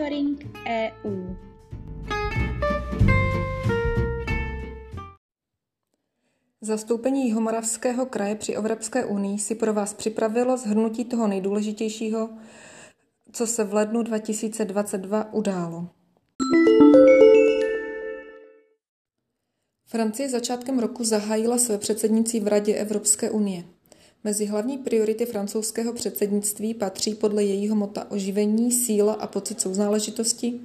Monitoring EU. Zastoupení Jihomoravského kraje při Evropské unii si pro vás připravilo zhrnutí toho nejdůležitějšího, co se v lednu 2022 událo. Francie začátkem roku zahájila své předsednictví v Radě Evropské unie. Mezi hlavní priority francouzského předsednictví patří podle jejího mota oživení, síla a pocit souzáležitosti,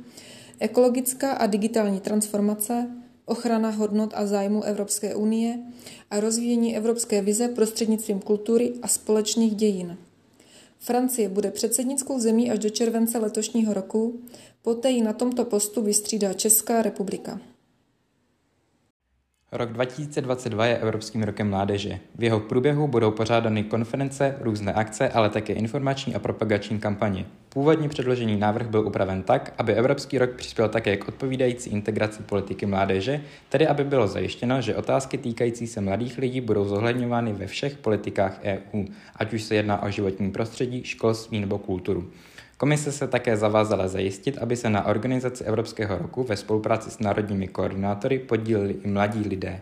ekologická a digitální transformace, ochrana hodnot a zájmu Evropské unie a rozvíjení evropské vize prostřednictvím kultury a společných dějin. Francie bude předsednickou zemí až do července letošního roku, poté ji na tomto postu vystřídá Česká republika. Rok 2022 je Evropským rokem mládeže. V jeho průběhu budou pořádány konference, různé akce, ale také informační a propagační kampaně. Původně předložený návrh byl upraven tak, aby Evropský rok přispěl také k odpovídající integraci politiky mládeže, tedy aby bylo zajištěno, že otázky týkající se mladých lidí budou zohledňovány ve všech politikách EU, ať už se jedná o životní prostředí, školství nebo kulturu. Komise se také zavázala zajistit, aby se na organizaci Evropského roku ve spolupráci s národními koordinátory podíleli i mladí lidé.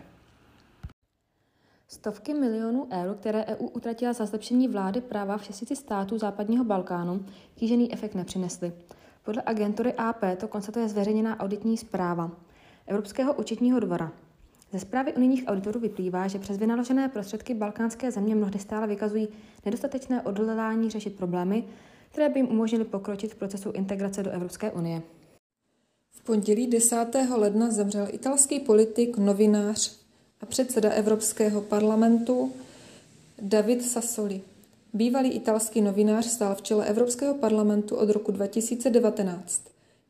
Stovky milionů eur, které EU utratila za zlepšení vlády práva v šestici států západního Balkánu, kýžený efekt nepřinesly. Podle agentury AP to konstatuje zveřejněná auditní zpráva Evropského účetního dvora. Ze zprávy unijních auditorů vyplývá, že přes vynaložené prostředky balkánské země mnohdy stále vykazují nedostatečné odhodlání řešit problémy, které by jim umožnily pokročit v procesu integrace do Evropské unie. V pondělí 10. ledna zemřel italský politik, novinář a předseda Evropského parlamentu David Sassoli. Bývalý italský novinář stál v čele Evropského parlamentu od roku 2019.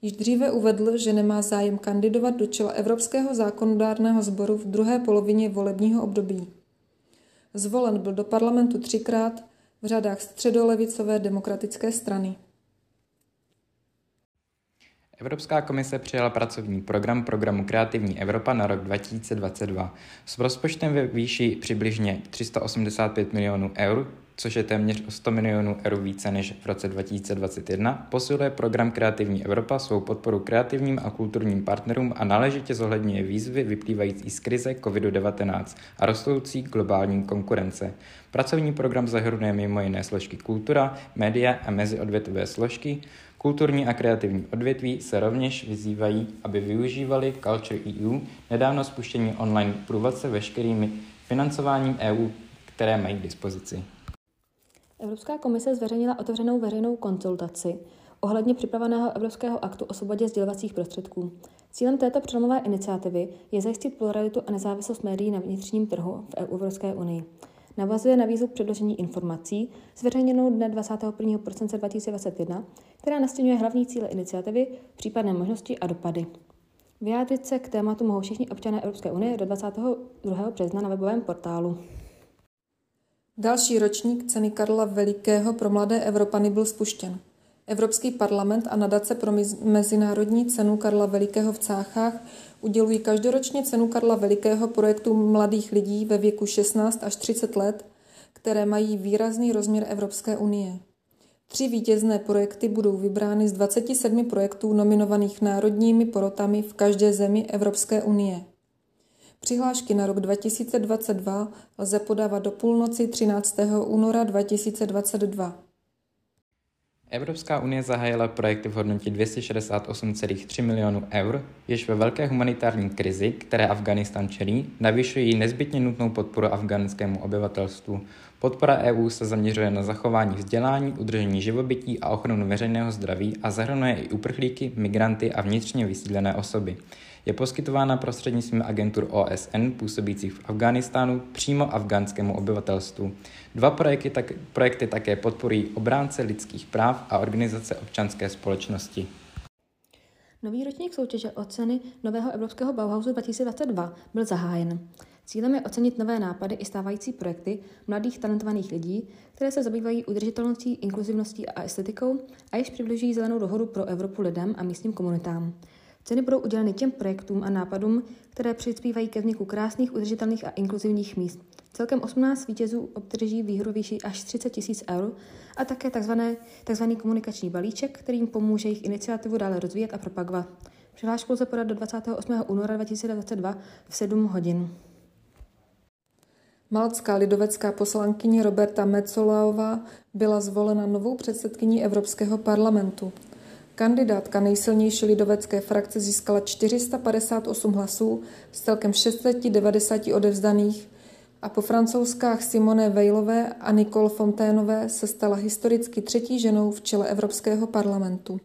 Již dříve uvedl, že nemá zájem kandidovat do čela Evropského zákonodárného sboru v druhé polovině volebního období. Zvolen byl do parlamentu třikrát v řadách středolevicové demokratické strany. Evropská komise přijala pracovní program programu Kreativní Evropa na rok 2022 s rozpočtem ve výši přibližně 385 milionů eur, což je téměř o 100 milionů eur více než v roce 2021, posiluje program Kreativní Evropa svou podporu kreativním a kulturním partnerům a náležitě zohledňuje výzvy vyplývající z krize COVID-19 a rostoucí globální konkurence. Pracovní program zahrnuje mimo jiné složky kultura, média a meziodvětové složky, Kulturní a kreativní odvětví se rovněž vyzývají, aby využívali Culture EU, nedávno spuštění online průvodce veškerými financováním EU, které mají k dispozici. Evropská komise zveřejnila otevřenou veřejnou konzultaci ohledně připraveného Evropského aktu o svobodě sdělovacích prostředků. Cílem této přelomové iniciativy je zajistit pluralitu a nezávislost médií na vnitřním trhu v EU Evropské unii. Navazuje na výzvu k předložení informací, zveřejněnou dne 21. prosince 2021, která nastěňuje hlavní cíle iniciativy, případné možnosti a dopady. Vyjádřit se k tématu mohou všichni občané Evropské unie do 22. března na webovém portálu. Další ročník ceny Karla Velikého pro mladé Evropany byl spuštěn. Evropský parlament a nadace pro mezinárodní cenu Karla Velikého v Cáchách udělují každoročně cenu Karla Velikého projektu mladých lidí ve věku 16 až 30 let, které mají výrazný rozměr Evropské unie. Tři vítězné projekty budou vybrány z 27 projektů nominovaných národními porotami v každé zemi Evropské unie. Přihlášky na rok 2022 lze podávat do půlnoci 13. února 2022. Evropská unie zahájila projekty v hodnotě 268,3 milionů eur, jež ve velké humanitární krizi, které Afganistán čelí, navyšují nezbytně nutnou podporu afganskému obyvatelstvu. Podpora EU se zaměřuje na zachování vzdělání, udržení živobytí a ochranu veřejného zdraví a zahrnuje i uprchlíky, migranty a vnitřně vysídlené osoby je poskytována prostřednictvím agentur OSN působících v Afghánistánu přímo afgánskému obyvatelstvu. Dva projekty, tak, projekty také podporují obránce lidských práv a organizace občanské společnosti. Nový ročník soutěže o ceny nového evropského Bauhausu 2022 byl zahájen. Cílem je ocenit nové nápady i stávající projekty mladých talentovaných lidí, které se zabývají udržitelností, inkluzivností a estetikou a již přibližují zelenou dohodu pro Evropu lidem a místním komunitám. Ceny budou uděleny těm projektům a nápadům, které přispívají ke vzniku krásných, udržitelných a inkluzivních míst. Celkem 18 vítězů obdrží výhru výši až 30 tisíc eur a také tzv. komunikační balíček, kterým pomůže jejich iniciativu dále rozvíjet a propagovat. Přihlášku lze podat do 28. února 2022 v 7 hodin. Malcká lidovecká poslankyně Roberta Mecolaová byla zvolena novou předsedkyní Evropského parlamentu. Kandidátka nejsilnější lidovecké frakce získala 458 hlasů z celkem 690 odevzdaných a po francouzskách Simone Veilové a Nicole Fonténové se stala historicky třetí ženou v čele Evropského parlamentu.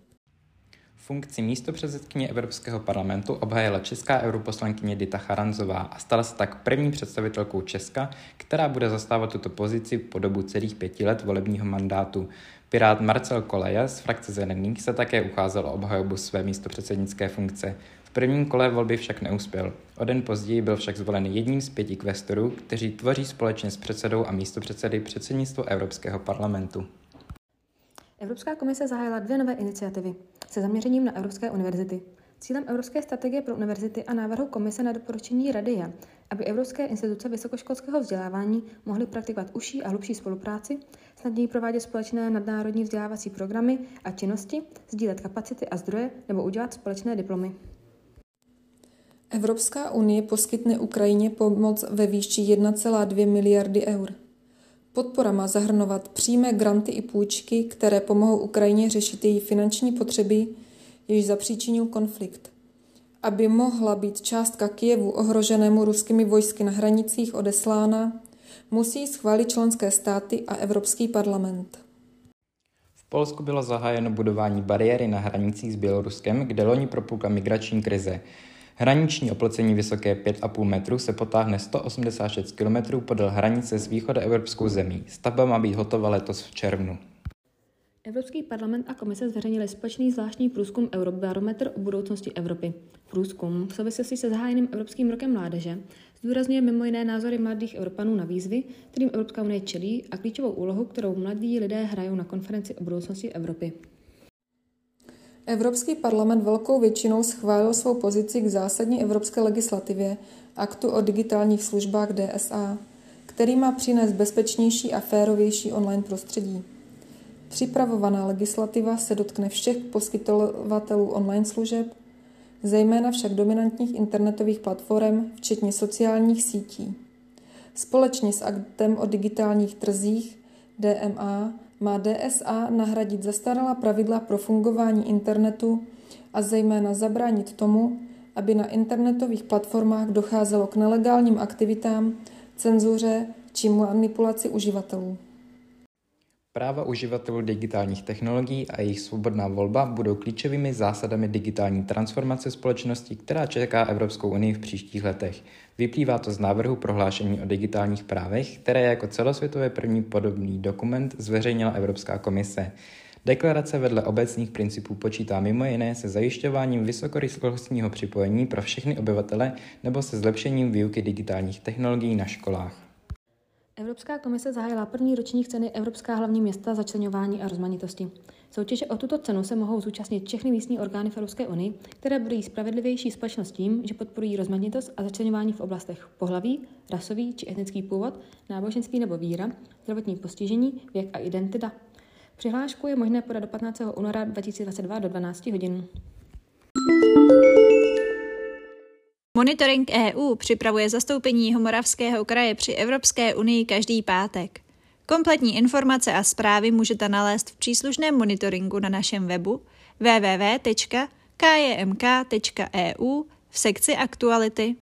Funkci místo předsedkyně Evropského parlamentu obhájila česká europoslankyně Dita Charanzová a stala se tak první představitelkou Česka, která bude zastávat tuto pozici po dobu celých pěti let volebního mandátu. Pirát Marcel Koleja z frakce Zelených se také ucházel o obhajobu své místo předsednické funkce. V prvním kole volby však neuspěl. O den později byl však zvolen jedním z pěti kvestorů, kteří tvoří společně s předsedou a místopředsedy předsednictvo Evropského parlamentu. Evropská komise zahájila dvě nové iniciativy se zaměřením na evropské univerzity. Cílem Evropské strategie pro univerzity a návrhu Komise na doporučení Rady je, aby evropské instituce vysokoškolského vzdělávání mohly praktikovat užší a hlubší spolupráci, snadněji provádět společné nadnárodní vzdělávací programy a činnosti, sdílet kapacity a zdroje nebo udělat společné diplomy. Evropská unie poskytne Ukrajině pomoc ve výši 1,2 miliardy eur. Podpora má zahrnovat přímé granty i půjčky, které pomohou Ukrajině řešit její finanční potřeby, jež zapříčinil konflikt. Aby mohla být částka Kijevu ohroženému ruskými vojsky na hranicích odeslána, musí schválit členské státy a Evropský parlament. V Polsku bylo zahájeno budování bariéry na hranicích s Běloruskem, kde loni propukla migrační krize. Hraniční oplocení vysoké 5,5 metru se potáhne 186 km podél hranice s východoevropskou zemí. Stavba má být hotova letos v červnu. Evropský parlament a komise zveřejnili společný zvláštní průzkum Eurobarometr o budoucnosti Evropy. Průzkum v souvislosti se zahájeným Evropským rokem mládeže zdůrazňuje mimo jiné názory mladých Evropanů na výzvy, kterým Evropská unie čelí a klíčovou úlohu, kterou mladí lidé hrajou na konferenci o budoucnosti Evropy. Evropský parlament velkou většinou schválil svou pozici k zásadní evropské legislativě, aktu o digitálních službách DSA, který má přinést bezpečnější a férovější online prostředí. Připravovaná legislativa se dotkne všech poskytovatelů online služeb, zejména však dominantních internetových platform, včetně sociálních sítí. Společně s aktem o digitálních trzích DMA má DSA nahradit zastaralá pravidla pro fungování internetu a zejména zabránit tomu, aby na internetových platformách docházelo k nelegálním aktivitám, cenzuře či manipulaci uživatelů. Práva uživatelů digitálních technologií a jejich svobodná volba budou klíčovými zásadami digitální transformace společnosti, která čeká Evropskou unii v příštích letech. Vyplývá to z návrhu prohlášení o digitálních právech, které jako celosvětové první podobný dokument zveřejnila Evropská komise. Deklarace vedle obecných principů počítá mimo jiné se zajišťováním vysokorychlostního připojení pro všechny obyvatele nebo se zlepšením výuky digitálních technologií na školách. Evropská komise zahájila první ročník ceny Evropská hlavní města začlenování a rozmanitosti. Soutěže o tuto cenu se mohou zúčastnit všechny místní orgány v Evropské unii, které budou spravedlivější společnost tím, že podporují rozmanitost a začlenování v oblastech pohlaví, rasový či etnický původ, náboženský nebo víra, zdravotní postižení, věk a identita. Přihlášku je možné podat do 15. února 2022 do 12 hodin. Monitoring EU připravuje zastoupení Jihomoravského kraje při Evropské unii každý pátek. Kompletní informace a zprávy můžete nalézt v příslušném monitoringu na našem webu www.kjmk.eu v sekci aktuality.